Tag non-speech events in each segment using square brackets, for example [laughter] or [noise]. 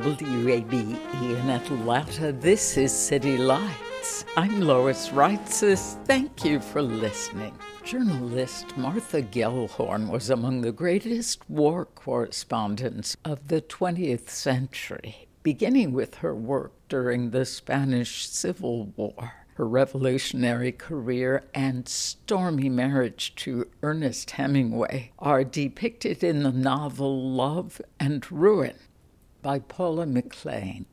WABE in Atlanta. This is City Lights. I'm Lois Reitzes. Thank you for listening. Journalist Martha Gellhorn was among the greatest war correspondents of the 20th century, beginning with her work during the Spanish Civil War. Her revolutionary career and stormy marriage to Ernest Hemingway are depicted in the novel Love and Ruin by Paula McLain.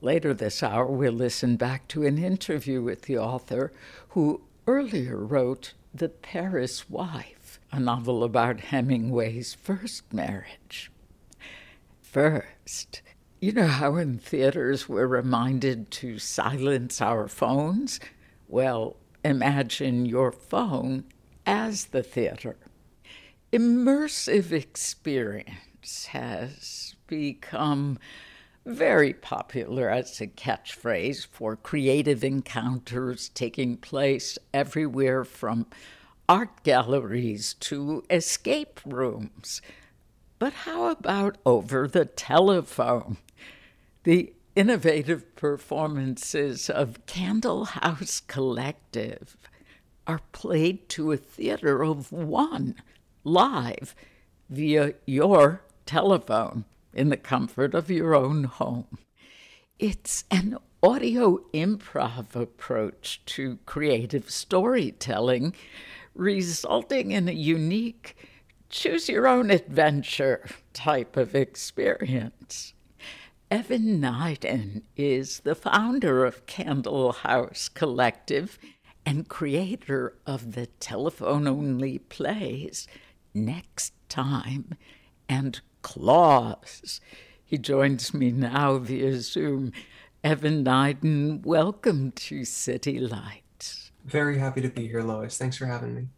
Later this hour, we'll listen back to an interview with the author who earlier wrote The Paris Wife, a novel about Hemingway's first marriage. First, you know how in theaters we're reminded to silence our phones? Well, imagine your phone as the theater. Immersive experience has become very popular as a catchphrase for creative encounters taking place everywhere from art galleries to escape rooms. But how about over the telephone? The innovative performances of Candle House Collective are played to a theater of one live via your telephone in the comfort of your own home. It's an audio improv approach to creative storytelling, resulting in a unique choose your own adventure type of experience. Evan Neiden is the founder of Candle House Collective and creator of the telephone only plays Next Time and Claws. He joins me now via Zoom. Evan Neiden, welcome to City Lights. Very happy to be here, Lois. Thanks for having me.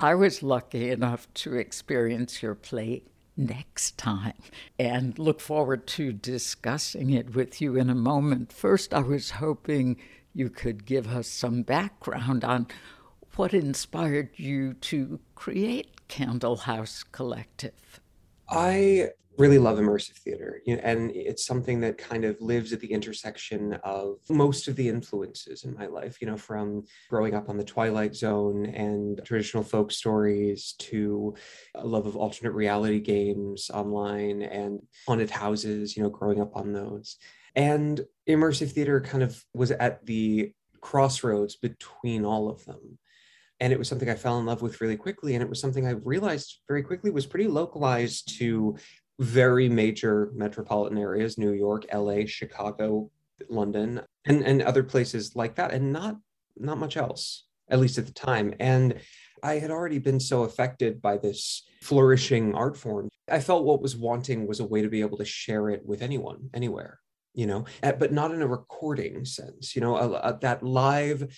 I was lucky enough to experience your play next time and look forward to discussing it with you in a moment. First, I was hoping you could give us some background on what inspired you to create Candle House Collective. I really love immersive theater and it's something that kind of lives at the intersection of most of the influences in my life you know from growing up on the twilight zone and traditional folk stories to a love of alternate reality games online and haunted houses you know growing up on those. And immersive theater kind of was at the crossroads between all of them and it was something I fell in love with really quickly. And it was something I realized very quickly was pretty localized to very major metropolitan areas New York, LA, Chicago, London, and, and other places like that, and not not much else, at least at the time. And I had already been so affected by this flourishing art form. I felt what was wanting was a way to be able to share it with anyone, anywhere, you know, but not in a recording sense, you know, a, a, that live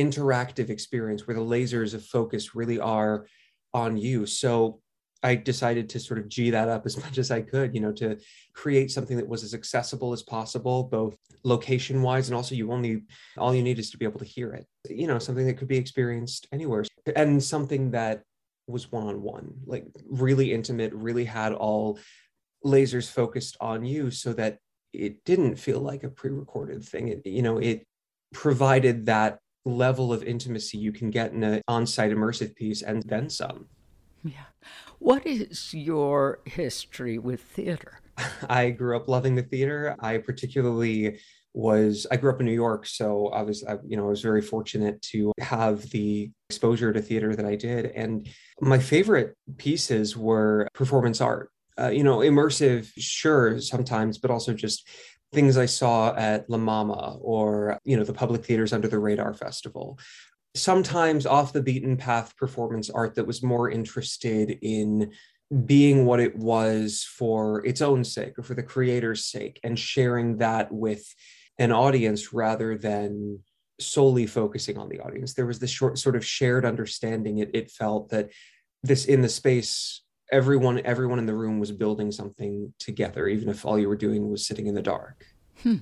interactive experience where the lasers of focus really are on you. So I decided to sort of G that up as [laughs] much as I could, you know, to create something that was as accessible as possible, both location wise and also you only, all you need is to be able to hear it, you know, something that could be experienced anywhere and something that was one on one, like really intimate, really had all lasers focused on you so that it didn't feel like a pre recorded thing. It, you know, it provided that level of intimacy you can get in an on-site immersive piece and then some. Yeah. What is your history with theater? [laughs] I grew up loving the theater. I particularly was I grew up in New York, so I was I, you know I was very fortunate to have the exposure to theater that I did, and my favorite pieces were performance art. Uh, you know, immersive, sure, sometimes, but also just things I saw at La Mama or you know the public theaters under the Radar Festival. Sometimes off the beaten path performance art that was more interested in being what it was for its own sake or for the creator's sake and sharing that with an audience rather than solely focusing on the audience there was this short sort of shared understanding it, it felt that this in the space everyone everyone in the room was building something together even if all you were doing was sitting in the dark hmm.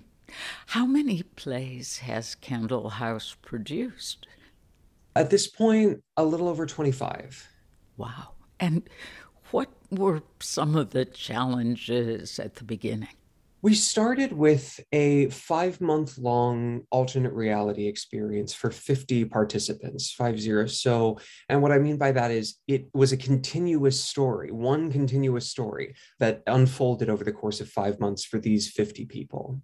how many plays has candle house produced at this point a little over 25 wow and what were some of the challenges at the beginning? We started with a five month long alternate reality experience for 50 participants, five zero. So, and what I mean by that is it was a continuous story, one continuous story that unfolded over the course of five months for these 50 people.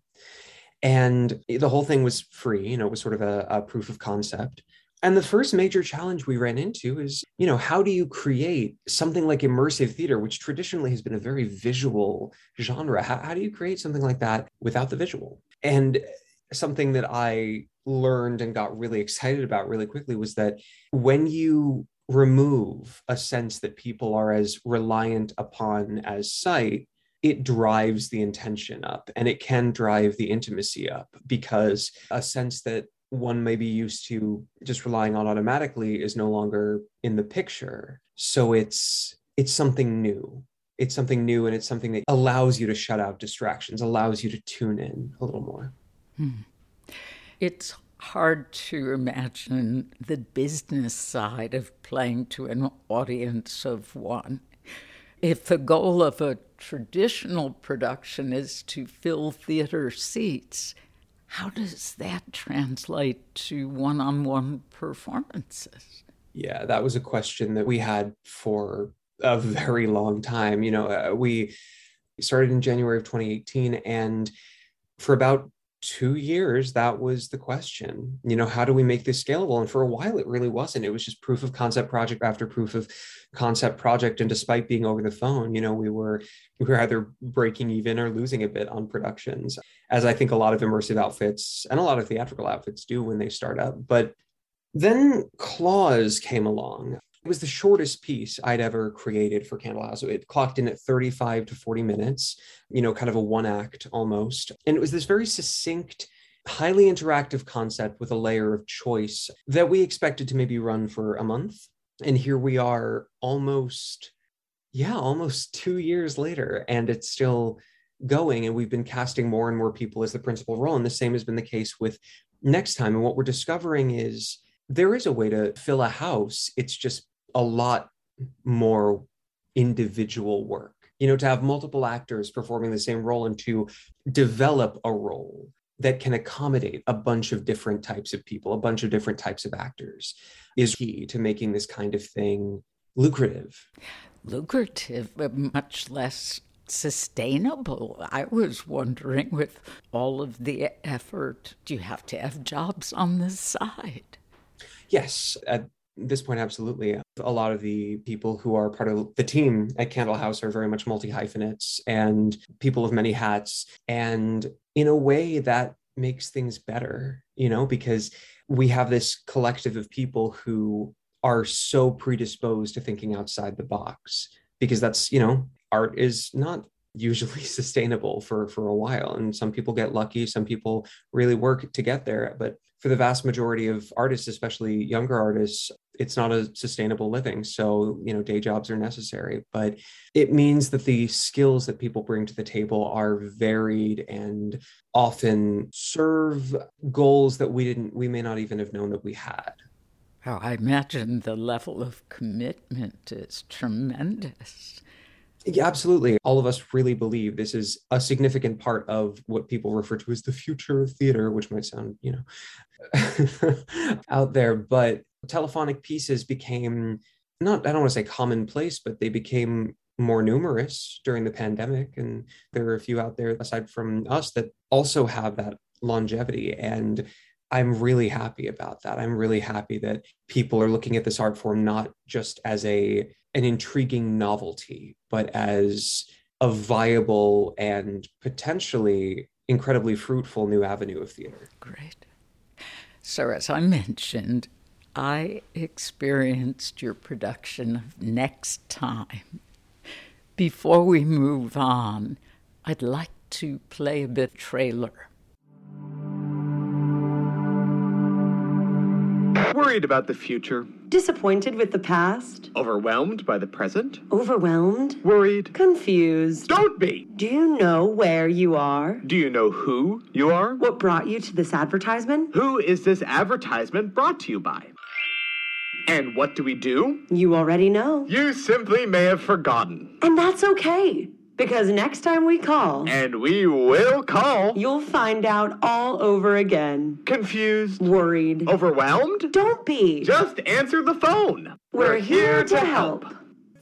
And the whole thing was free, you know, it was sort of a, a proof of concept. And the first major challenge we ran into is, you know, how do you create something like immersive theater, which traditionally has been a very visual genre? How, how do you create something like that without the visual? And something that I learned and got really excited about really quickly was that when you remove a sense that people are as reliant upon as sight, it drives the intention up and it can drive the intimacy up because a sense that one may be used to just relying on automatically is no longer in the picture. So it's it's something new. It's something new and it's something that allows you to shut out distractions allows you to tune in a little more. Hmm. it's hard to imagine the business side of playing to an audience of one. If the goal of a traditional production is to fill theater seats how does that translate to one on one performances? Yeah, that was a question that we had for a very long time. You know, uh, we started in January of 2018, and for about two years, that was the question. You know, how do we make this scalable? And for a while, it really wasn't. It was just proof of concept project after proof of concept project. And despite being over the phone, you know, we were we were either breaking even or losing a bit on productions, as I think a lot of immersive outfits and a lot of theatrical outfits do when they start up. But then Claws came along. It was the shortest piece I'd ever created for Candle House. It clocked in at 35 to 40 minutes, you know, kind of a one act almost. And it was this very succinct, highly interactive concept with a layer of choice that we expected to maybe run for a month. And here we are almost, yeah, almost two years later, and it's still going. And we've been casting more and more people as the principal role. And the same has been the case with next time. And what we're discovering is there is a way to fill a house. It's just a lot more individual work you know to have multiple actors performing the same role and to develop a role that can accommodate a bunch of different types of people a bunch of different types of actors is key to making this kind of thing lucrative lucrative but much less sustainable i was wondering with all of the effort do you have to have jobs on the side yes at this point, absolutely. A lot of the people who are part of the team at Candle House are very much multi hyphenates and people of many hats. And in a way, that makes things better, you know, because we have this collective of people who are so predisposed to thinking outside the box because that's, you know, art is not usually [laughs] sustainable for for a while. And some people get lucky some people really work to get there. But for the vast majority of artists especially younger artists it's not a sustainable living. So you know day jobs are necessary. But it means that the skills that people bring to the table are varied and often serve goals that we didn't we may not even have known that we had. I imagine the level of commitment is tremendous Yeah, absolutely. All of us really believe this is a significant part of what people refer to as the future of theater, which might sound, you know, [laughs] out there. But telephonic pieces became not, I don't want to say commonplace, but they became more numerous during the pandemic. And there are a few out there, aside from us, that also have that longevity. And I'm really happy about that. I'm really happy that people are looking at this art form not just as a an intriguing novelty, but as a viable and potentially incredibly fruitful new avenue of theater. Great. So, as I mentioned, I experienced your production of Next Time. Before we move on, I'd like to play a bit trailer. Worried about the future. Disappointed with the past. Overwhelmed by the present. Overwhelmed. Worried. Confused. Don't be! Do you know where you are? Do you know who you are? What brought you to this advertisement? Who is this advertisement brought to you by? And what do we do? You already know. You simply may have forgotten. And that's okay. Because next time we call, And we will call. you'll find out all over again. Confused? Worried. Overwhelmed? Don't be. Just answer the phone. We're here to help.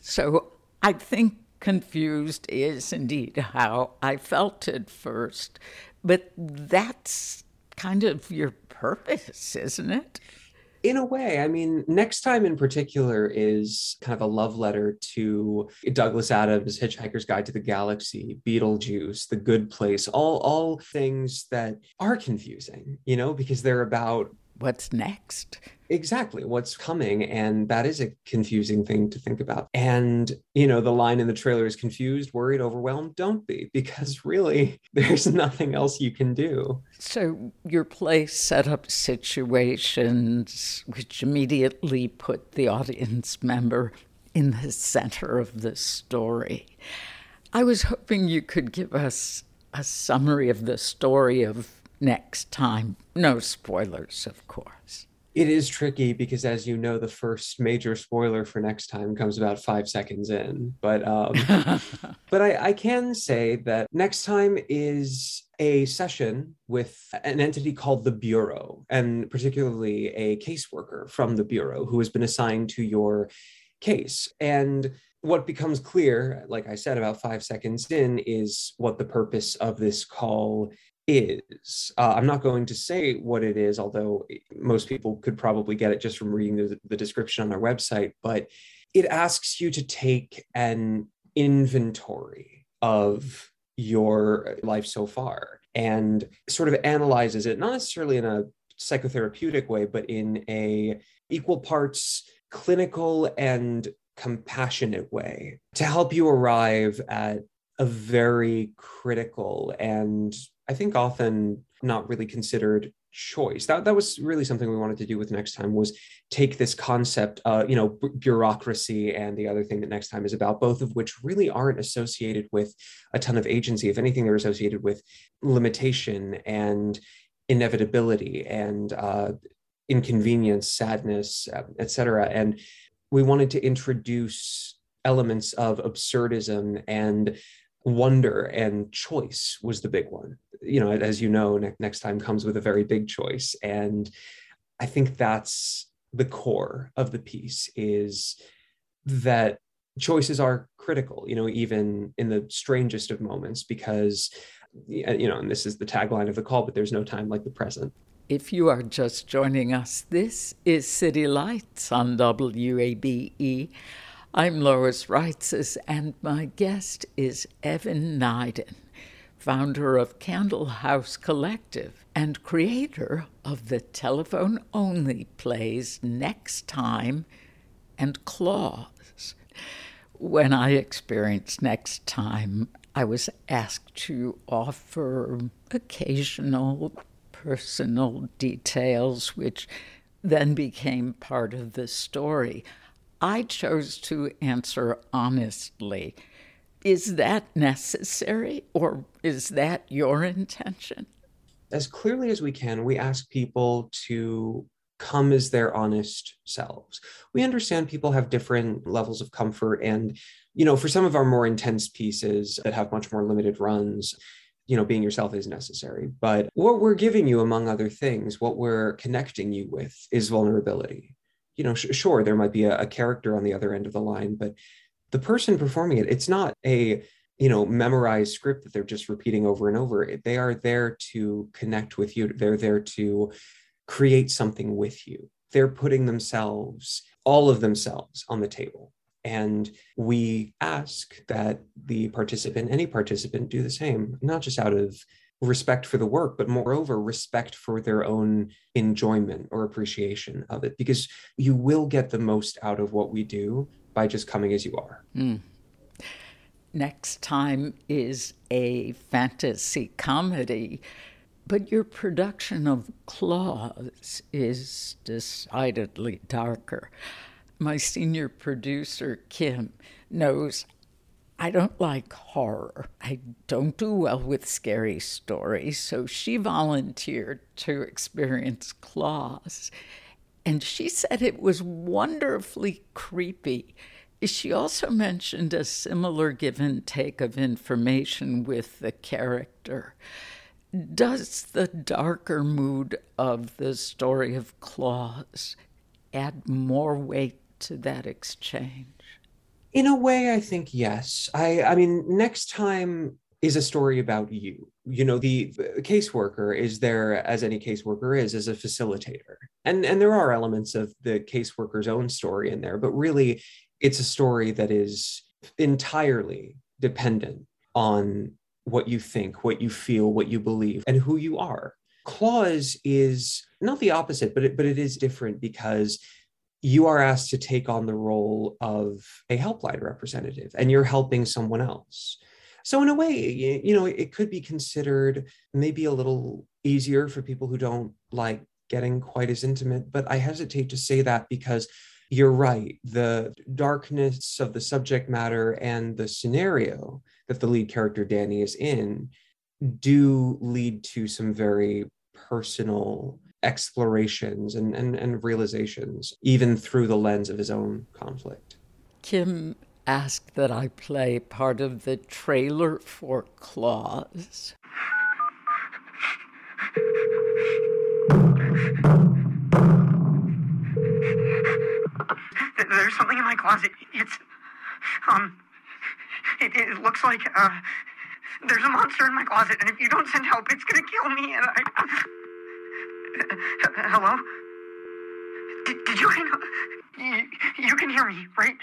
So, I think confused is indeed how I felt at first, but that's kind of your purpose, isn't it? In a way i mean next time in particular is kind of a love letter to douglas adams hitchhiker's guide to the galaxy beetlejuice the good place all all things that are confusing you know because they're about What's next? exactly what's coming and that is a confusing thing to think about and you know the line in the trailer is confused worried overwhelmed don't be [laughs] because really there's nothing else you can do So, your play set up situations which immediately put the audience member in the center of the story. I was hoping you could give us a summary of the story of next time. No spoilers, of course. it is tricky because as you know the first major spoiler for next time comes about five seconds in but um [laughs] but I, I can say that next time is a session with an entity called the bureau and particularly a caseworker from the bureau who has been assigned to your case and what becomes clear like i said about five seconds in is what the purpose of this call is. Uh, I'm not going to say what it is, although most people could probably get it just from reading the, the description on our website. But it asks you to take an inventory of your life so far and sort of analyzes it, not necessarily in a psychotherapeutic way, but in a equal parts clinical and compassionate way to help you arrive at a very critical and I think often not really considered choice. That that was really something we wanted to do with next time was take this concept, uh, you know, b- bureaucracy and the other thing that next time is about, both of which really aren't associated with a ton of agency. If anything, they're associated with limitation and inevitability and uh, inconvenience, sadness, etc. And we wanted to introduce elements of absurdism and wonder and choice was the big one. You know as you know ne- next time comes with a very big choice. And i think that's the core of the piece is that choices are critical you know even in the strangest of moments because you know and this is the tagline of the call but there's no time like the present. If you are just joining us, this is City Lights on WABE. I'm Lois Reitzes, and my guest is Evan Neiden, founder of Candle House Collective and creator of the telephone only plays Next Time and Claws. When I experienced Next Time, I was asked to offer occasional personal details, which then became part of the story. I chose to answer honestly. Is that necessary, or is that your intention? as clearly as we can we ask people to come as their honest selves. We understand people have different levels of comfort and you know, for some of our more intense pieces that have much more limited runs, you know, being yourself is necessary. But what we're giving you, among other things, what we're connecting you with is vulnerability. You know, sh- sure, there might be a, a character on the other end of the line, but the person performing it, it's not a you know memorized script that they're just repeating over and over. They are there to connect with you. They're there to create something with you. They're putting themselves all of themselves on the table. And we ask that the participant, any participant, do the same, not just out of respect for the work, but moreover, respect for their own enjoyment or appreciation of it, because you will get the most out of what we do by just coming as you are. Mm. Next time is a fantasy comedy, but your production of Claws is decidedly darker my senior producer, Kim, knows I don't like horror. I don't do well with scary stories. So she volunteered to experience Claws. And she said it was wonderfully creepy. She also mentioned a similar give and take of information with the character. Does the darker mood of the story of Claws add more weight to that exchange? In a way, I think yes. I, I mean, next time is a story about you. You know, the, caseworker is there as any caseworker is as a facilitator. And and there are elements of the caseworker's own story in there, but really it's a story that is entirely dependent on what you think, what you feel, what you believe, and who you are. Claws is not the opposite, but it, but it is different because you are asked to take on the role of a helpline representative and you're helping someone else. So, in a way, you know, it could be considered maybe a little easier for people who don't like getting quite as intimate. But I hesitate to say that because you're right. The darkness of the subject matter and the scenario that the lead character Danny is in do lead to some very personal explorations and, and, and realizations, even through the lens of his own conflict. Kim asked that I play part of the trailer for Claws. There's something in my closet. It's, um, it, it looks like, uh, there's a monster in my closet, and if you don't send help, it's gonna kill me, and I. Hello? Did, did you? You, you can hear me, right?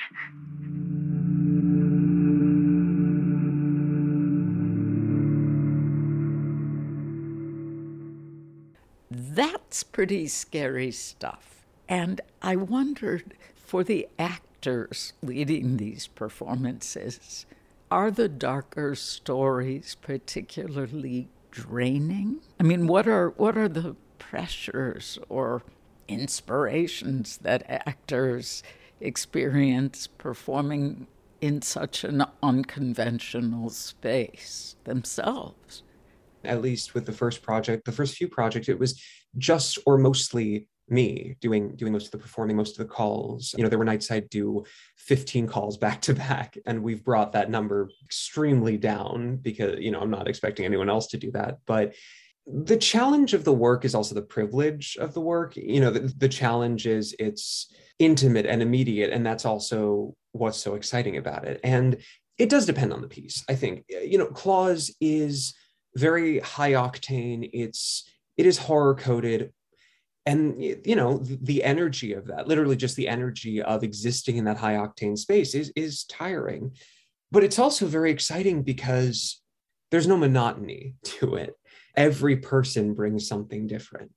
That's pretty scary stuff. And I wondered for the actors leading these performances, are the darker stories particularly draining? I mean, what are what are the pressures or inspirations that actors experience performing in such an unconventional space themselves. At least with the first project, the first few projects, it was just or mostly me doing doing most of the performing, most of the calls. You know, there were nights I'd do 15 calls back to back, and we've brought that number extremely down because you know I'm not expecting anyone else to do that. But the challenge of the work is also the privilege of the work. You know the, the, challenge is it's intimate and immediate and that's also what's so exciting about it. And it does depend on the piece i think. You know claws is very high octane. It's it is horror coded. And you know the energy of that literally just the energy of existing in that high octane space is is tiring. But it's also very exciting because there's no monotony [laughs] to it every person brings something different.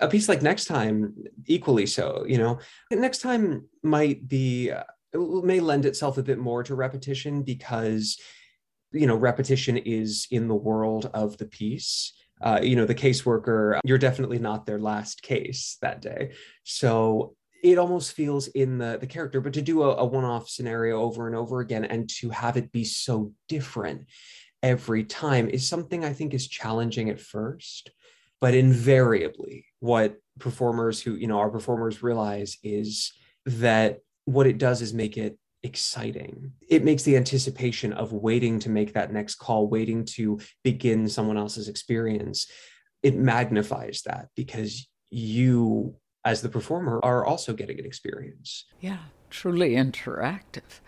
A piece like next time equally so you know? Next time might be uh, may lend itself a bit more to repetition because you know repetition is in the world of the piece. Uh, you know the caseworker you're definitely not their last case that day. So it almost feels in the the character but to do a, a one-off scenario over and over again and to have it be so different every time is something I think is challenging at first, but invariably what performers who, you know, our performers realize is that what it does is make it exciting. It makes the anticipation of waiting to make that next call, waiting to begin someone else's experience. It magnifies that because you, as the performer, are also getting an experience. Yeah, truly interactive.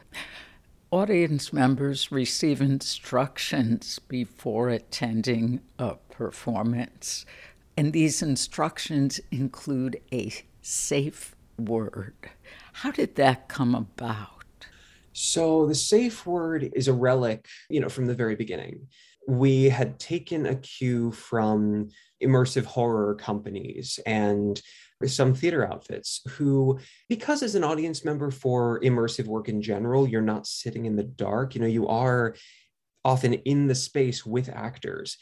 Audience members receive instructions before attending a performance, and these instructions include a safe word. How did that come about? So the safe word is a relic, you know, from the very beginning. We had taken a cue from immersive horror companies and some theater outfits who because as an audience member for immersive work in general you're not sitting in the dark you know you are often in the space with actors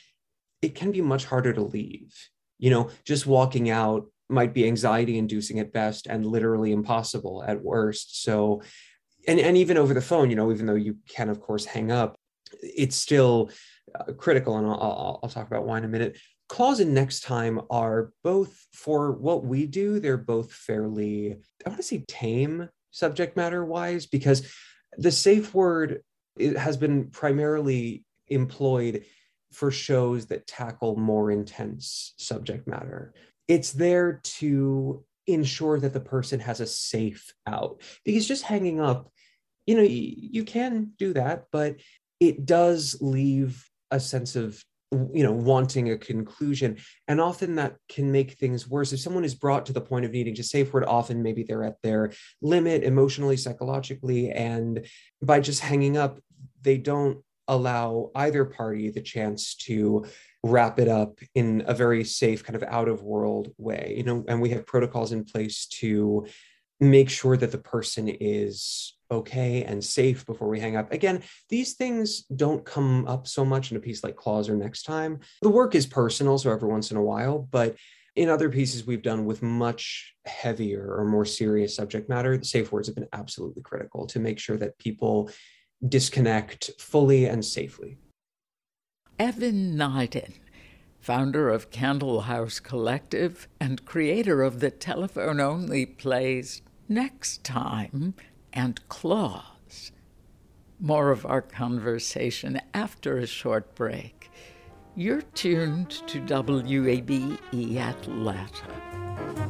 it can be much harder to leave you know just walking out might be anxiety inducing at best and literally impossible at worst so and, and even over the phone, you know, even though you can, of course, hang up, it's still uh, critical. And I'll, I'll, I'll talk about why in a minute. Claws and next time are both for what we do, they're both fairly, I want to say tame subject matter wise, because the safe word has been primarily employed for shows that tackle more intense subject matter. It's there to ensure that the person has a safe out because just hanging up you know you can do that but it does leave a sense of you know wanting a conclusion. And often that can make things worse. If someone is brought to the point of needing to safe word often maybe they're at their limit emotionally psychologically and by just hanging up they don't allow either party the chance to wrap it up in a very safe kind of out of world way you know and we have protocols in place to make sure that the person is okay and safe before we hang up. Again these things don't come up so much in a piece like Claws or next time. The work is personal so every once in a while but in other pieces we've done with much heavier or more serious subject matter the safe words have been absolutely critical to make sure that people disconnect fully and safely. Evan Neiden, founder of Candle House Collective and creator of the telephone only plays Next Time and claws. More of our conversation after a short break. You're tuned to WABE Atlanta.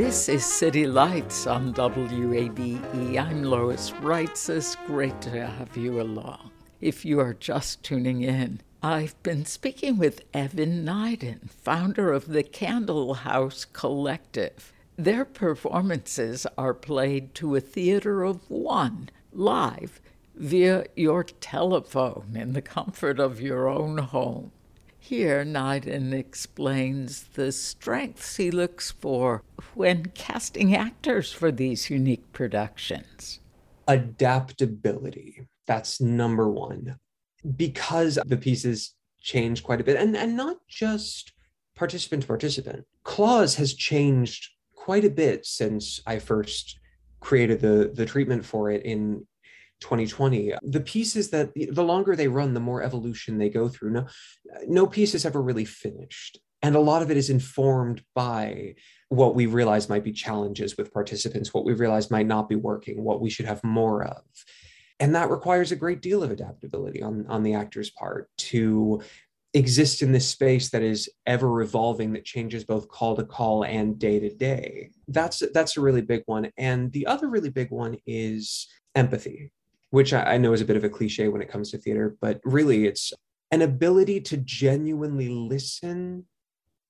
This is City Lights on WABE. I'm Lois Reitzes. It's great to have you along. If you are just tuning in, I've been speaking with Evan Neiden, founder of the Candle House Collective. Their performances are played to a theater of one, live, via your telephone in the comfort of your own home. Here, Neiden explains the strengths he looks for when casting actors for these unique productions. Adaptability. That's number one. Because the pieces change quite a bit, and, and not just participant to participant. Claws has changed quite a bit since I first created the, the treatment for it in 2020 the pieces that the longer they run the more evolution they go through. No no piece is ever really finished. And a lot of it is informed by what we realize might be challenges with participants what we realize might not be working what we should have more of. And that requires a great deal of adaptability on on the actor's part to exist in this space that is ever evolving that changes both call to call and day to day. That's that's a really big one. And the other really big one is empathy which I, I know is a bit of a cliche when it comes to theater but really it's an ability to genuinely listen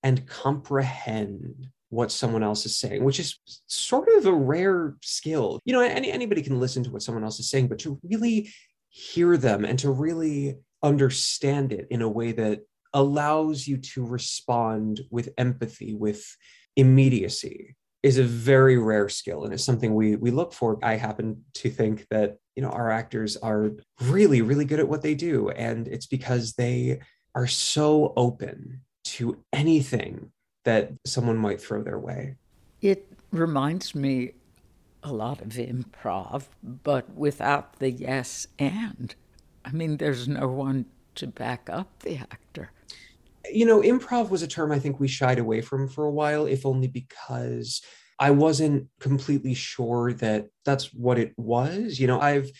and comprehend what someone else is saying, which is sort of a rare skill. You know, any, anybody can listen to what someone else is saying, but to really hear them and to really understand it in a way that allows you to respond with empathy, with immediacy is a very rare skill and it's something we we look for. I happen to think that, you know, our actors are really really good at what they do and it's because they are so open to anything that someone might throw their way. It reminds me a lot of improv, but without the yes and. I mean, there's no one to back up the actor. You know, improv was a term I think we shied away from for a while, if only because I wasn't completely sure that that's what it was. You know, I've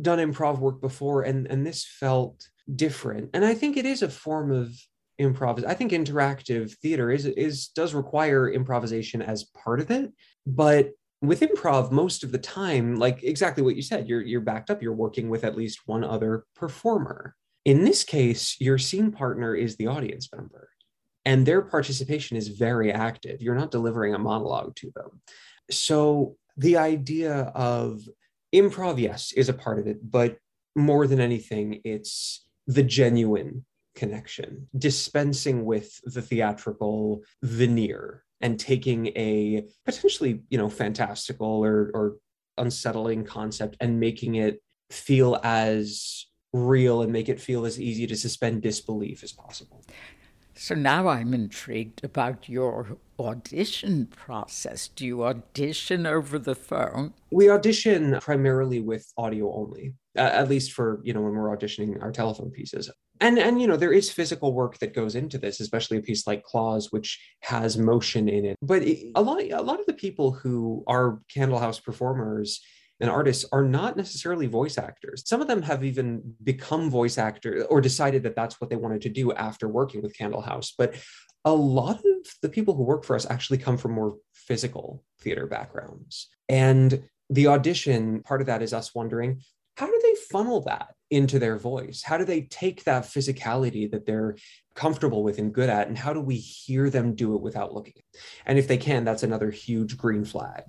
done improv work before and and this felt different. And I think it is a form of improv i think interactive theater is is does require improvisation as part of it but with improv most of the time like exactly what you said you're you're backed up you're working with at least one other performer in this case your scene partner is the audience member and their participation is very active. You're not delivering a monologue to them. So the idea of improv yes is a part of it but more than anything it's the genuine connection, dispensing with the theatrical veneer and taking a potentially, you know, fantastical or, or unsettling concept and making it feel as real and make it feel as easy to suspend disbelief as possible. So now I'm intrigued about your audition process. Do you audition over the phone? We audition primarily with audio only, uh, at least for, you know, when we're auditioning our telephone pieces and and you know there is physical work that goes into this especially a piece like claws which has motion in it but a lot a lot of the people who are candlehouse performers and artists are not necessarily voice actors some of them have even become voice actors or decided that that's what they wanted to do after working with candlehouse but a lot of the people who work for us actually come from more physical theater backgrounds and the audition part of that is us wondering how do they funnel that into their voice? How do they take that physicality that they're comfortable with and good at? And how do we hear them do it without looking? And if they can, that's another huge green flag.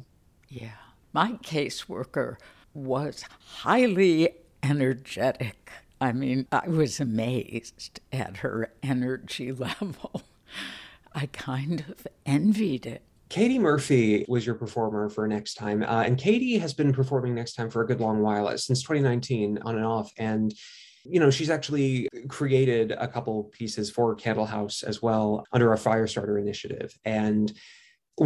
Yeah. My caseworker was highly energetic. I mean, I was amazed at her energy [laughs] level. I kind of envied it. Katie Murphy was your performer for Next Time. Uh, and Katie has been performing Next Time for a good long while, uh, since 2019, on and off. And you know, she's actually created a couple pieces for Candlehouse as well under our Firestarter initiative. And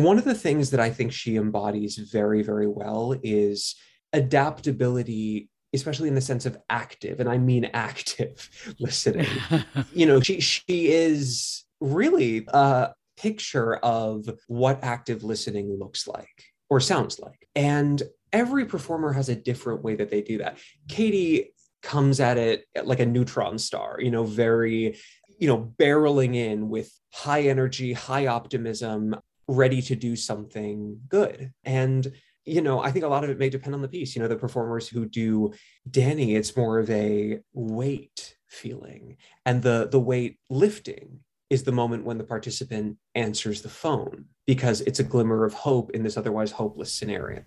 one of the things that I think she embodies very, very well is adaptability especially in the sense of active and i mean [laughs] active listening [laughs] you know she she is really a picture of what active listening looks like or sounds like. And every performer has a different way that they do that. Katie comes at it like a neutron star, you know, very, you know, barreling in with high energy, high optimism, ready to do something good. And you know, I think a lot of it may depend on the piece. You know, the performers who do Danny, it's more of a weight feeling and the the weight lifting is the moment when the participant answers the phone because it's a glimmer of hope in this otherwise hopeless scenario.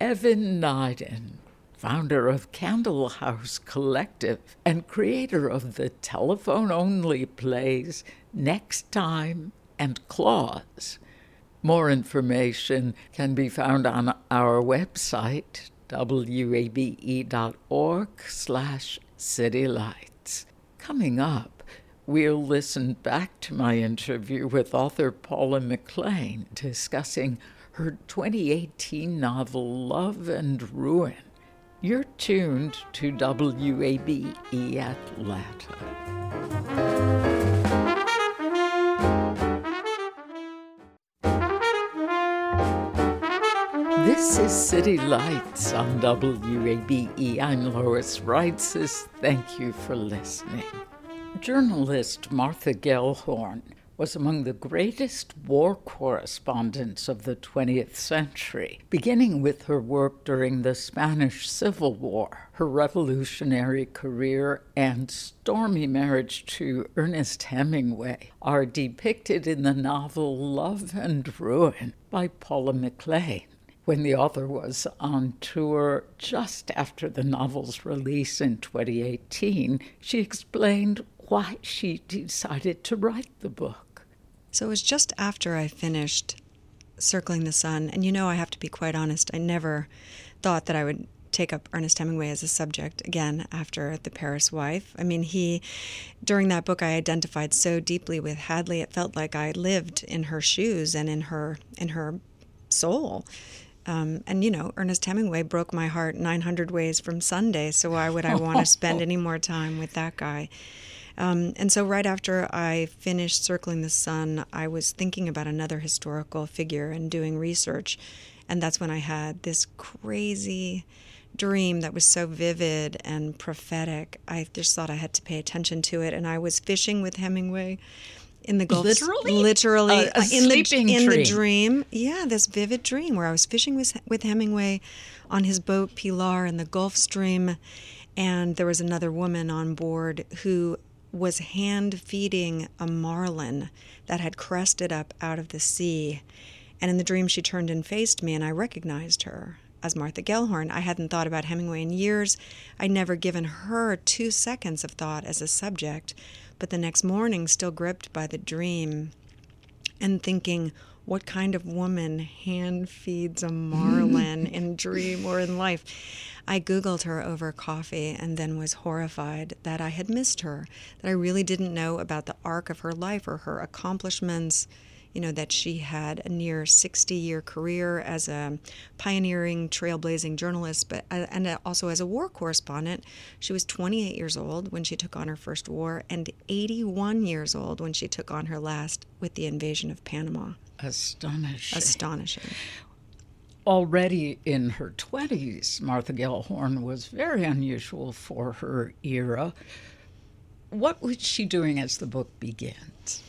Evan Neiden, founder of Candlehouse Collective and creator of the telephone only plays Next Time and Claws. More information can be found on our website, wabe.org slash citylights. Coming up, We'll listen back to my interview with author Paula McLain discussing her 2018 novel Love and Ruin. You're tuned to WABE Atlanta. This is City Lights on WABE. I'm Lois Reitzes. Thank you for listening. Journalist Martha Gellhorn was among the greatest war correspondents of the 20th century, beginning with her work during the Spanish Civil War. Her revolutionary career and stormy marriage to Ernest Hemingway are depicted in the novel Love and Ruin by Paula McLain when the author was on tour just after the novel's release in 2018, she explained why she decided to write the book. So it was just after I finished Circling the Sun, and you know, I have to be quite honest, I never thought that I would take up Ernest Hemingway as a subject again after The Paris Wife. I mean, he, during that book, I identified so deeply with Hadley. It felt like I lived in her shoes and in her in her soul. Um, and you know, Ernest Hemingway broke my heart 900 ways from Sunday. So why would I want to spend [laughs] any more time with that guy? Um, and so, right after I finished Circling the Sun, I was thinking about another historical figure and doing research. And that's when I had this crazy dream that was so vivid and prophetic. I just thought I had to pay attention to it. And I was fishing with Hemingway in the Gulf. Literally, literally a, a uh, in the in dream. the dream. Yeah, this vivid dream where I was fishing with with Hemingway on his boat Pilar in the Gulf Stream, and there was another woman on board who was hand feeding a marlin that had crested up out of the sea. And in the dream, she turned and faced me, and I recognized her as Martha Gellhorn. I hadn't thought about Hemingway in years. I'd never given her two seconds of thought as a subject. But the next morning, still gripped by the dream and thinking, what kind of woman hand feeds a marlin [laughs] in dream or in life? I Googled her over coffee and then was horrified that I had missed her, that I really didn't know about the arc of her life or her accomplishments. You know, that she had a near 60 year career as a pioneering, trailblazing journalist, but uh, and also as a war correspondent. She was 28 years old when she took on her first war, and 81 years old when she took on her last with the invasion of Panama. Astonishing. Astonishing. Already in her 20s, Martha Gellhorn was very unusual for her era. What was she doing as the book begins?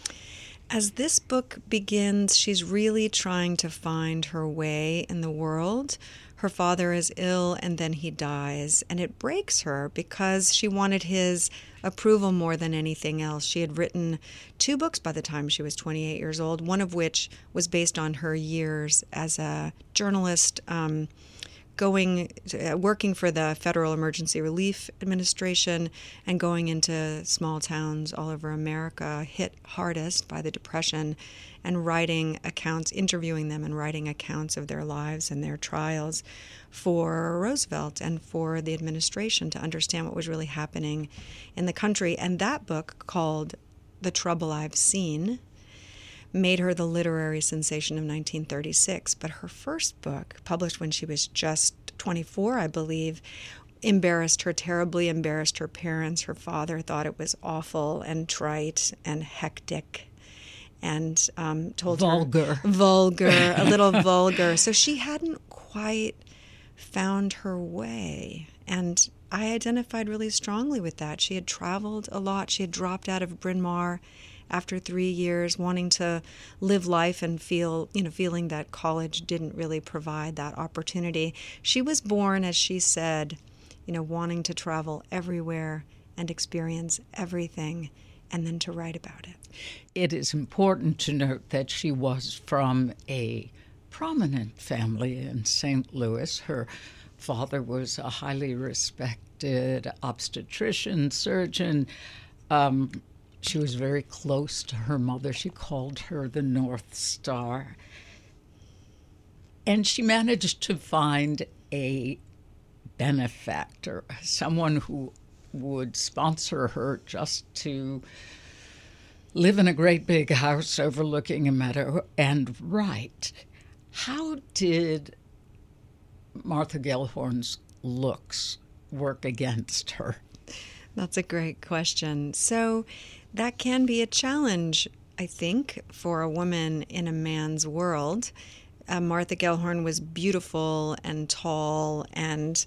As this book begins, she's really trying to find her way in the world. Her father is ill and then he dies, and it breaks her because she wanted his approval more than anything else. She had written two books by the time she was 28 years old, one of which was based on her years as a journalist. Um, going to, uh, working for the Federal Emergency Relief Administration and going into small towns all over America hit hardest by the depression and writing accounts interviewing them and writing accounts of their lives and their trials for Roosevelt and for the administration to understand what was really happening in the country. And that book called The Trouble I've Seen made her the literary sensation of 1936. But her first book, published when she was just 24, I believe, embarrassed her terribly, embarrassed her parents. Her father thought it was awful and trite and hectic. And um, told vulgar. her vulgar, a [laughs] little vulgar. So she hadn't quite found her way. And I identified really strongly with that. She had traveled a lot. She had dropped out of Bryn Mawr after three years, wanting to live life and feel, you know, feeling that college didn't really provide that opportunity. She was born, as she said, you know, wanting to travel everywhere and experience everything and then to write about it. It is important to note that she was from a prominent family in St. Louis. Her father was a highly respected obstetrician, surgeon. Um, she was very close to her mother. She called her the North Star. And she managed to find a benefactor, someone who would sponsor her just to live in a great big house overlooking a meadow and write. How did Martha Gellhorn's looks work against her? That's a great question. So, that can be a challenge, I think, for a woman in a man's world. Uh, Martha Gellhorn was beautiful and tall and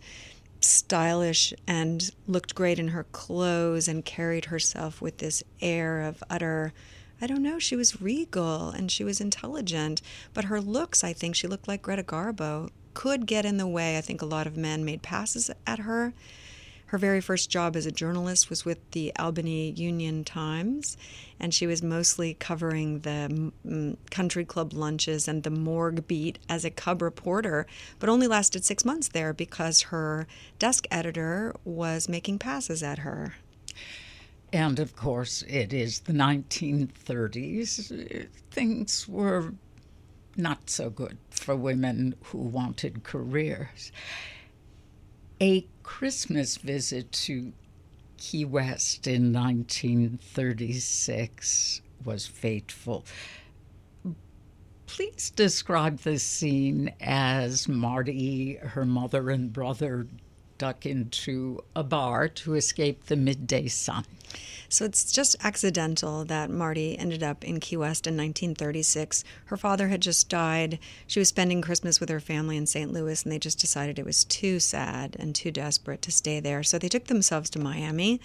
stylish and looked great in her clothes and carried herself with this air of utter I don't know, she was regal and she was intelligent, but her looks, I think she looked like Greta Garbo, could get in the way. I think a lot of men made passes at her. Her very first job as a journalist was with the Albany Union Times, and she was mostly covering the mm, country club lunches and the morgue beat as a cub reporter, but only lasted six months there because her desk editor was making passes at her. And of course, it is the 1930s. Things were not so good for women who wanted careers. A Christmas visit to Key West in 1936 was fateful. Please describe the scene as Marty, her mother, and brother duck into a bar to escape the midday sun. So it's just accidental that Marty ended up in Key West in 1936. Her father had just died. She was spending Christmas with her family in St. Louis, and they just decided it was too sad and too desperate to stay there. So they took themselves to Miami,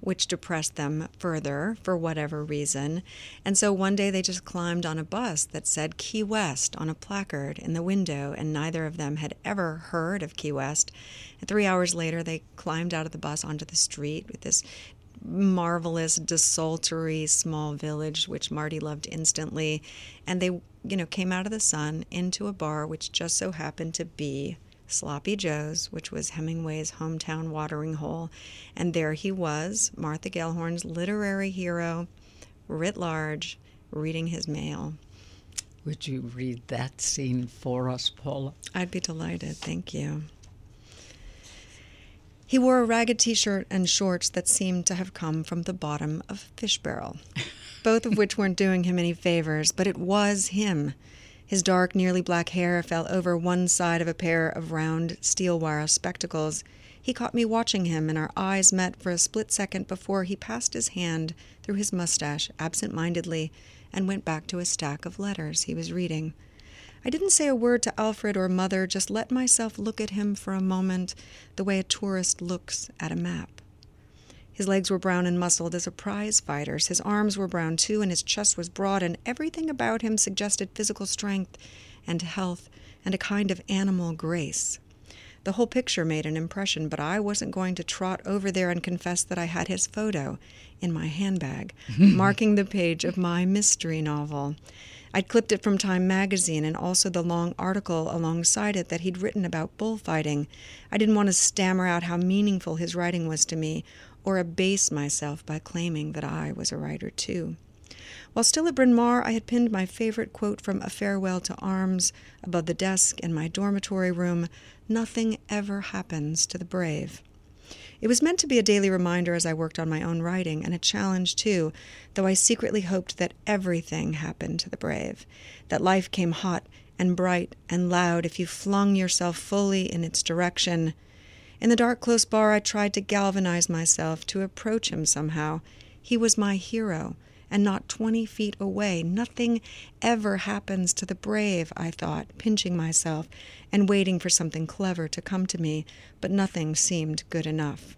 which depressed them further for whatever reason. And so one day they just climbed on a bus that said Key West on a placard in the window, and neither of them had ever heard of Key West. And three hours later, they climbed out of the bus onto the street with this marvelous, desultory small village, which Marty loved instantly. And they, you know, came out of the sun into a bar, which just so happened to be Sloppy Joe's, which was Hemingway's hometown watering hole. And there he was, Martha Gellhorn's literary hero, writ large, reading his mail. Would you read that scene for us, Paula? I'd be delighted. Thank you. He wore a ragged t shirt and shorts that seemed to have come from the bottom of a fish barrel, both of which weren't doing him any favors, but it was him. His dark, nearly black hair fell over one side of a pair of round steel wire spectacles. He caught me watching him, and our eyes met for a split second before he passed his hand through his mustache absent mindedly and went back to a stack of letters he was reading. I didn't say a word to Alfred or Mother, just let myself look at him for a moment the way a tourist looks at a map. His legs were brown and muscled as a prize fighter's. His arms were brown too, and his chest was broad, and everything about him suggested physical strength and health and a kind of animal grace. The whole picture made an impression, but I wasn't going to trot over there and confess that I had his photo in my handbag, [laughs] marking the page of my mystery novel. I'd clipped it from Time magazine and also the long article alongside it that he'd written about bullfighting. I didn't want to stammer out how meaningful his writing was to me or abase myself by claiming that I was a writer too. While still at Bryn Mawr, I had pinned my favorite quote from A Farewell to Arms above the desk in my dormitory room Nothing ever happens to the brave. It was meant to be a daily reminder as I worked on my own writing, and a challenge too, though I secretly hoped that everything happened to the brave, that life came hot and bright and loud if you flung yourself fully in its direction. In the dark close bar, I tried to galvanize myself to approach him somehow. He was my hero, and not twenty feet away. Nothing ever happens to the brave, I thought, pinching myself and waiting for something clever to come to me, but nothing seemed good enough.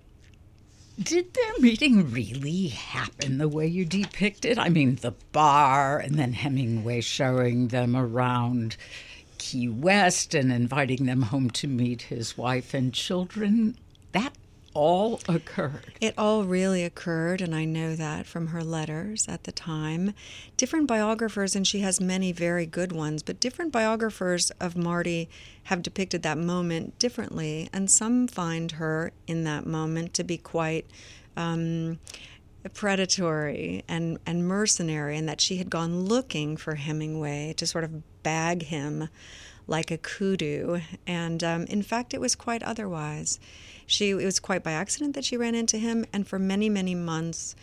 Did their meeting really happen the way you depict it? I mean, the bar, and then Hemingway showing them around Key West and inviting them home to meet his wife and children. That all occurred. It all really occurred, and I know that from her letters at the time. Different biographers, and she has many very good ones, but different biographers of Marty have depicted that moment differently, and some find her in that moment to be quite. Um, predatory and, and mercenary, and that she had gone looking for Hemingway to sort of bag him like a kudu. And um, in fact, it was quite otherwise. She it was quite by accident that she ran into him, and for many many months,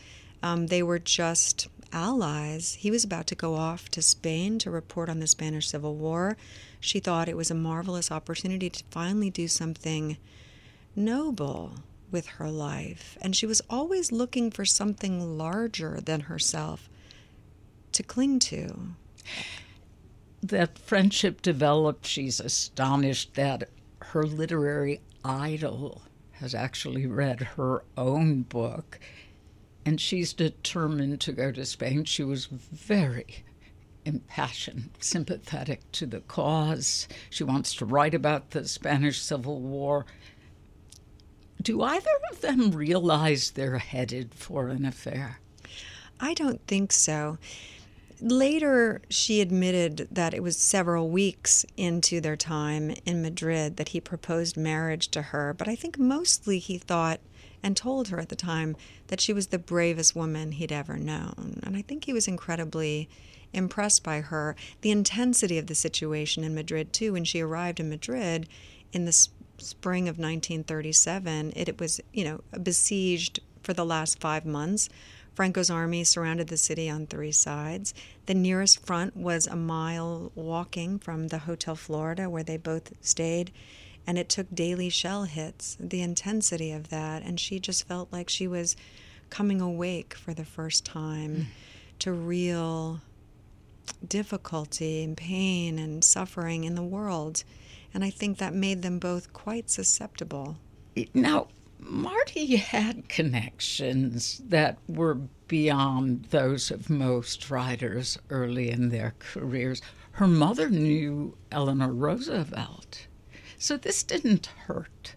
um, they were just allies. He was about to go off to Spain to report on the Spanish Civil War. She thought it was a marvelous opportunity to finally do something noble with her life, and she was always looking for something larger than herself to cling to. That friendship developed. She's astonished that her literary idol has actually read her own book, and she's determined to go to Spain. She was very impassioned, sympathetic to the cause. She wants to write about the Spanish Civil War. Do either of them realize they're headed for an affair? I don't think so. Later, she admitted that it was several weeks into their time in Madrid that he proposed marriage to her, but I think mostly he thought and told her at the time that she was the bravest woman he'd ever known. And I think he was incredibly impressed by her. The intensity of the situation in Madrid, too, when she arrived in Madrid in the spring of 1937, it, it was, you know, besieged for the last five months Franco's army surrounded the city on three sides. The nearest front was a mile walking from the Hotel Florida, where they both stayed, and it took daily shell hits, the intensity of that. And she just felt like she was coming awake for the first time mm. to real difficulty and pain and suffering in the world. And I think that made them both quite susceptible. Now, Marty had connections that were beyond those of most writers early in their careers. Her mother knew Eleanor Roosevelt, so this didn't hurt.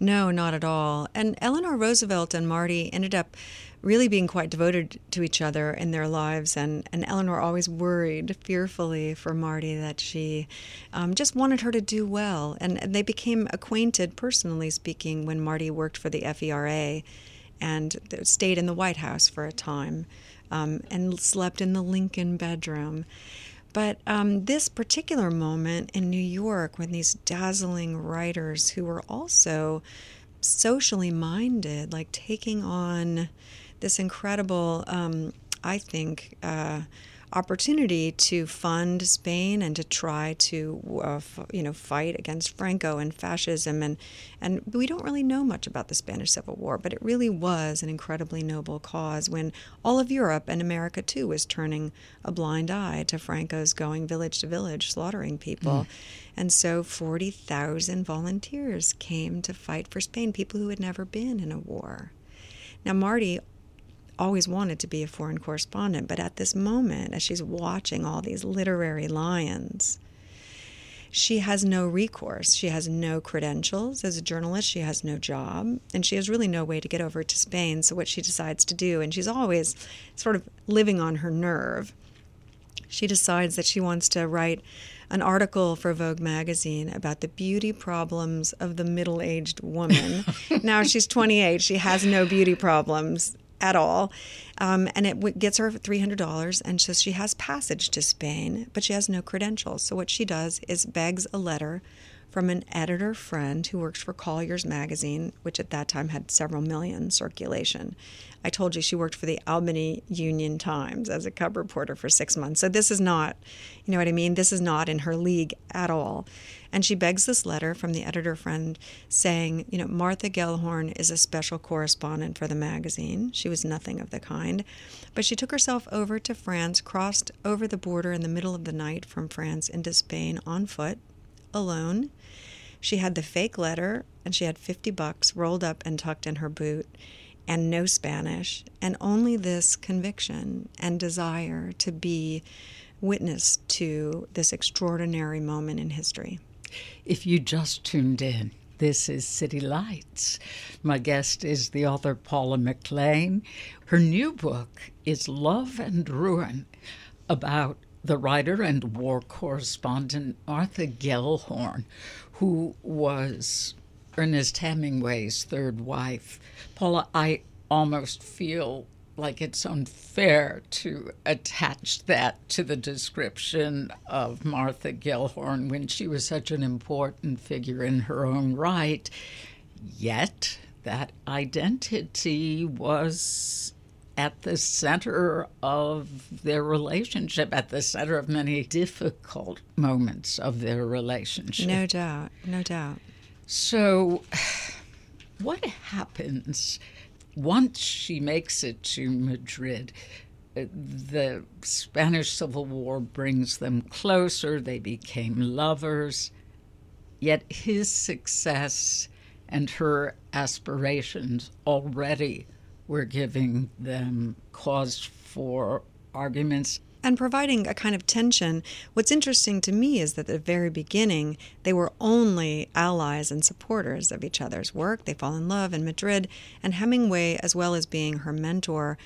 No, not at all. And Eleanor Roosevelt and Marty ended up really being quite devoted to each other in their lives. And, and Eleanor always worried fearfully for Marty that she um, just wanted her to do well. And, and they became acquainted, personally speaking, when Marty worked for the FERA and stayed in the White House for a time um, and slept in the Lincoln bedroom. But um, this particular moment in New York, when these dazzling writers who were also socially minded, like taking on this incredible, um, I think, uh, opportunity to fund Spain and to try to, uh, f- you know, fight against Franco and fascism. And, and we don't really know much about the Spanish Civil War, but it really was an incredibly noble cause when all of Europe and America too was turning a blind eye to Franco's going village to village, slaughtering people. Mm. And so 40,000 volunteers came to fight for Spain, people who had never been in a war. Now, Marty always wanted to be a foreign correspondent, but at this moment, as she's watching all these literary lions, she has no recourse. She has no credentials as a journalist. She has no job, and she has really no way to get over to Spain. So, what she decides to do, and she's always sort of living on her nerve, she decides that she wants to write an article for Vogue magazine about the beauty problems of the middle aged woman. [laughs] now she's 28, she has no beauty problems at all. Um, and it gets her $300. And so she has passage to Spain, but she has no credentials. So what she does is begs a letter from an editor friend who works for Collier's magazine, which at that time had several million circulation. I told you she worked for the Albany Union Times as a cub reporter for six months. So this is not, you know what I mean? This is not in her league at all. And she begs this letter from the editor friend saying, you know, Martha Gellhorn is a special correspondent for the magazine. She was nothing of the kind. But she took herself over to France, crossed over the border in the middle of the night from France into Spain on foot, alone. She had the fake letter and she had 50 bucks rolled up and tucked in her boot and no Spanish, and only this conviction and desire to be witness to this extraordinary moment in history. If you just tuned in, this is City Lights. My guest is the author Paula McLain. Her new book is Love and Ruin about the writer and war correspondent Martha Gellhorn, who was Ernest Hemingway's third wife. Paula, I almost feel like it's unfair to attach that to the description of Martha Gellhorn when she was such an important figure in her own right. Yet, that identity was at the center of their relationship, at the center of many difficult moments of their relationship. No doubt, no doubt. So, [sighs] what happens once she makes it to Madrid, the Spanish Civil War brings them closer. They became lovers. Yet his success and her aspirations already were giving them cause for arguments and providing a kind of tension. What's interesting to me is that at the very beginning, they were only allies and supporters of each other's work. They fall in love in Madrid, and Hemingway, as well as being her mentor,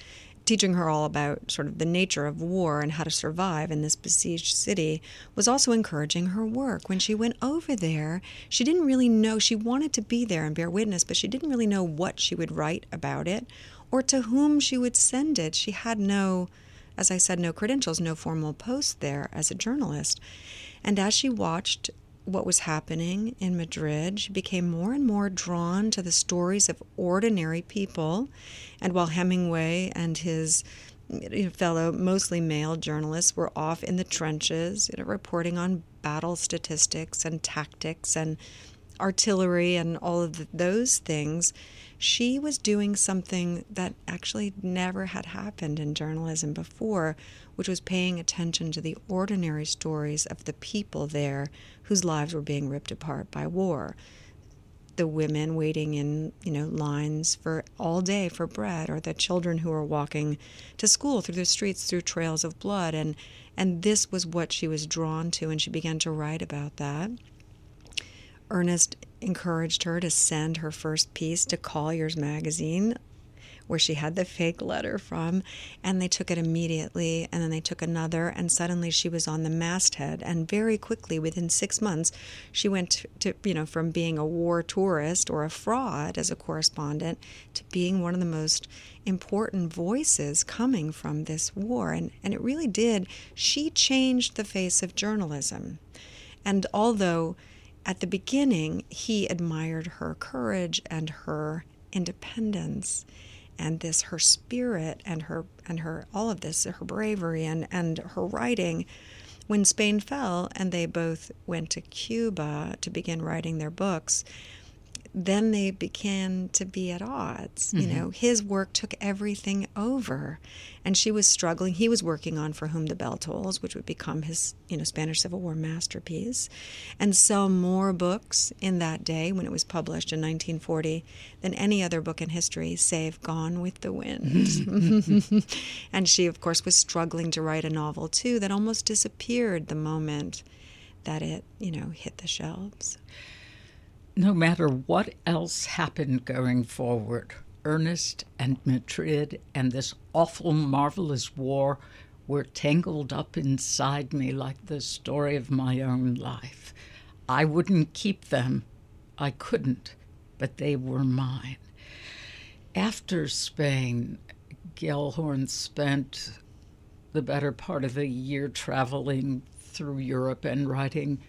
teaching her all about sort of the nature of war and how to survive in this besieged city, was also encouraging her work. When she went over there, she didn't really know, she wanted to be there and bear witness, but she didn't really know what she would write about it or to whom she would send it. She had no as I said, no credentials, no formal post there as a journalist. And as she watched what was happening in Madrid, she became more and more drawn to the stories of ordinary people. And while Hemingway and his fellow, mostly male journalists were off in the trenches, you know, reporting on battle statistics and tactics and artillery and all of the, those things, she was doing something that actually never had happened in journalism before, which was paying attention to the ordinary stories of the people there whose lives were being ripped apart by war. The women waiting in, you know, lines for all day for bread, or the children who were walking to school through the streets through trails of blood, and and this was what she was drawn to, and she began to write about that. Ernest encouraged her to send her first piece to Collier's magazine, where she had the fake letter from, and they took it immediately, and then they took another, and suddenly she was on the masthead. And very quickly, within six months, she went to, you know, from being a war tourist or a fraud as a correspondent to being one of the most important voices coming from this war. And, and it really did, she changed the face of journalism. And although at the beginning, he admired her courage and her independence and this her spirit and her and her all of this her bravery and and her writing when Spain fell and they both went to Cuba to begin writing their books then they began to be at odds. Mm-hmm. You know, his work took everything over, and she was struggling. He was working on For Whom the Bell Tolls, which would become his, you know, Spanish Civil War masterpiece, and sell more books in that day when it was published in 1940 than any other book in history, save Gone with the Wind. [laughs] and she, of course, was struggling to write a novel too that almost disappeared the moment that it, you know, hit the shelves no matter what else happened going forward, Ernest and Madrid and this awful, marvelous war were tangled up inside me like the story of my own life. I wouldn't keep them. I couldn't, but they were mine. After Spain, Gellhorn spent the better part of a year traveling through Europe and writing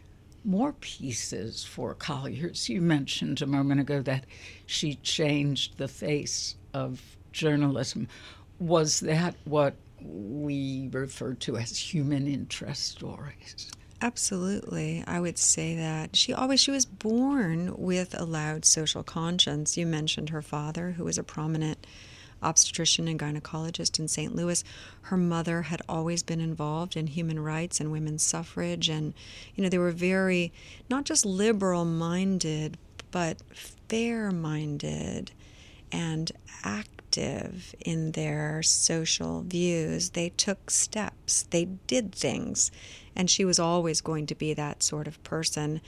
more pieces for Collier's. You mentioned a moment ago that she changed the face of journalism. Was that what we refer to as human interest stories? Absolutely. I would say that. She always she was born with a loud social conscience. You mentioned her father who was a prominent obstetrician and gynecologist in St. Louis. Her mother had always been involved in human rights and women's suffrage. And, you know, they were very, not just liberal minded, but fair minded and active in their social views. They took steps, they did things. And she was always going to be that sort of person.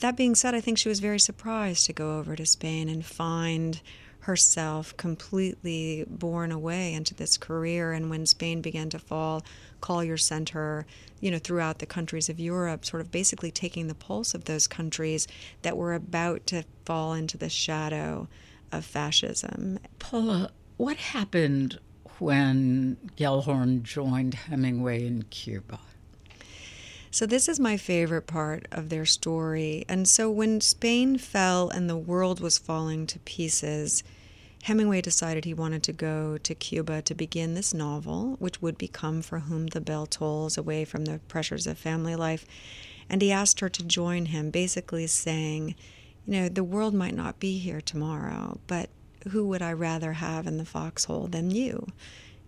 That being said, I think she was very surprised to go over to Spain and find herself completely borne away into this career. And when Spain began to fall, Collier sent her, you know, throughout the countries of Europe, sort of basically taking the pulse of those countries that were about to fall into the shadow of fascism. Paula, what happened when Gellhorn joined Hemingway in Cuba? So, this is my favorite part of their story. And so, when Spain fell and the world was falling to pieces, Hemingway decided he wanted to go to Cuba to begin this novel, which would become For Whom the Bell Tolls Away from the Pressures of Family Life. And he asked her to join him, basically saying, You know, the world might not be here tomorrow, but who would I rather have in the foxhole than you?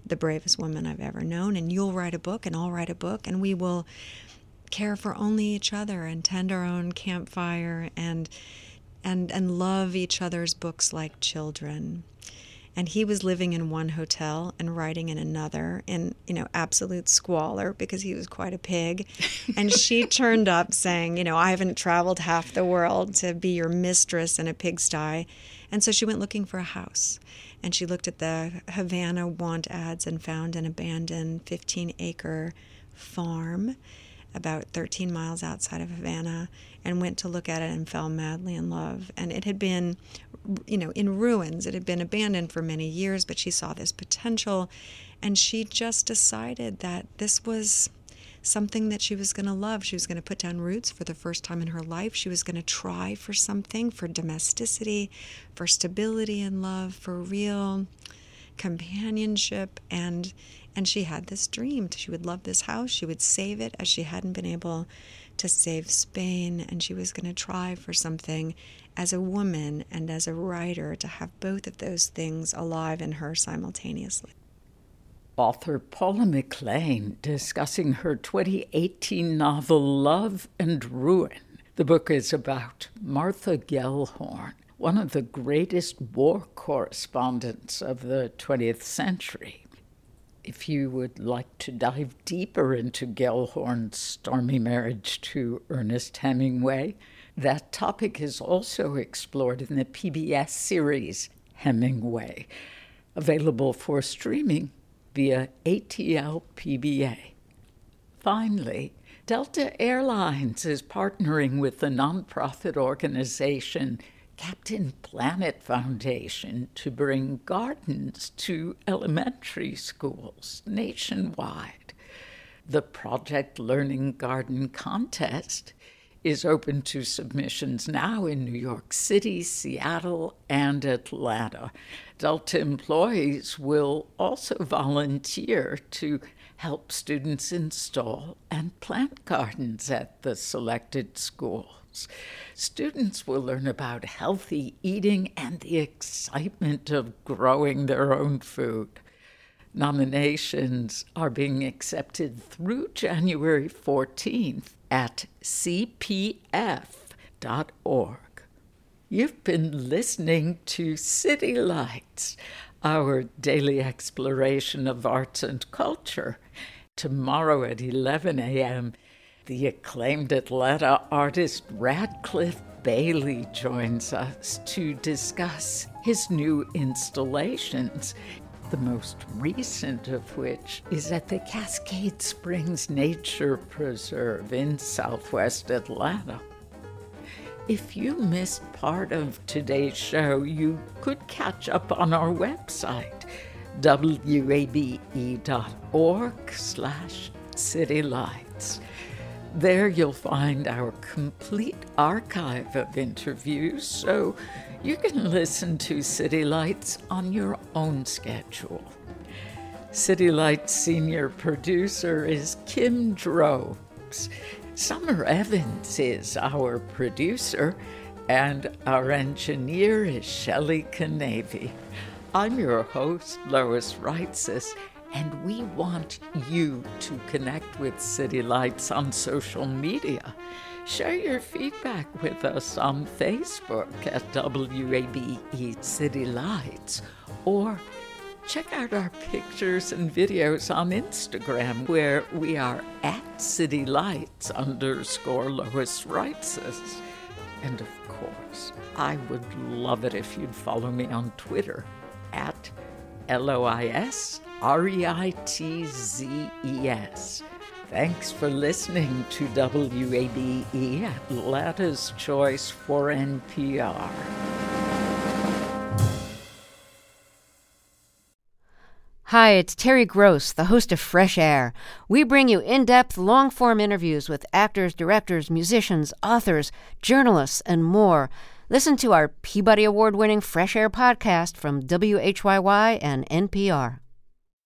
The bravest woman I've ever known. And you'll write a book, and I'll write a book, and we will care for only each other and tend our own campfire and and, and love each other's books like children. And he was living in one hotel and writing in another in you know absolute squalor because he was quite a pig. [laughs] And she turned up saying you know i haven't traveled half the world to be your mistress in a pigsty. And so she went looking for a house. And she looked at the havana want ads and found an abandoned 15 acre farm about 13 miles outside of Havana and went to look at it and fell madly in love. And it had been, you know, in ruins. It had been abandoned for many years, but she saw this potential and she just decided that this was something that she was going to love. She was going to put down roots for the first time in her life. She was going to try for something, for domesticity, for stability and love, for real companionship and and she had this dream. She would love this house. She would save it as she hadn't been able to save Spain. And she was going to try for something as a woman and as a writer to have both of those things alive in her simultaneously. Author Paula McLain discussing her 2018 novel Love and Ruin. The book is about Martha Gellhorn, one of the greatest war correspondents of the 20th century if you would like to dive deeper into Gellhorn's stormy marriage to Ernest Hemingway, that topic is also explored in the PBS series Hemingway, available for streaming via ATL PBA. Finally, Delta Airlines is partnering with the nonprofit organization Captain Planet Foundation to bring gardens to elementary schools nationwide. The Project Learning Garden Contest is open to submissions now in New York City, Seattle, and Atlanta. Delta employees will also volunteer to help students install and plant gardens at the selected schools. Students will learn about healthy eating and the excitement of growing their own food. Nominations are being accepted through January 14th at cpf.org. You've been listening to City Lights, our daily exploration of arts and culture. Tomorrow at 11 a.m., the acclaimed Atlanta artist Radcliffe Bailey joins us to discuss his new installations, the most recent of which is at the Cascade Springs Nature Preserve in southwest Atlanta. If you missed part of today's show, you could catch up on our website, wabe.org slash citylights. There you'll find our complete archive of interviews, so you can listen to City Lights on your own schedule. City Lights senior producer is Kim Drobes. Summer Evans is our producer, and our engineer is Shelley Canavy. I'm your host, Lois Reitzes and we want you to connect with City Lights on social media. Share your feedback with us on Facebook at WABE City Lights or check out our pictures and videos on Instagram where we are at City Lights underscore Lois Reitzes. And of course, I would love it if you'd follow me on Twitter at LOIS R E I T Z E S. Thanks for listening to WABE, Atlanta's Choice for NPR. Hi, it's Terry Gross, the host of Fresh Air. We bring you in depth, long form interviews with actors, directors, musicians, authors, journalists, and more. Listen to our Peabody Award winning Fresh Air podcast from WHYY and NPR.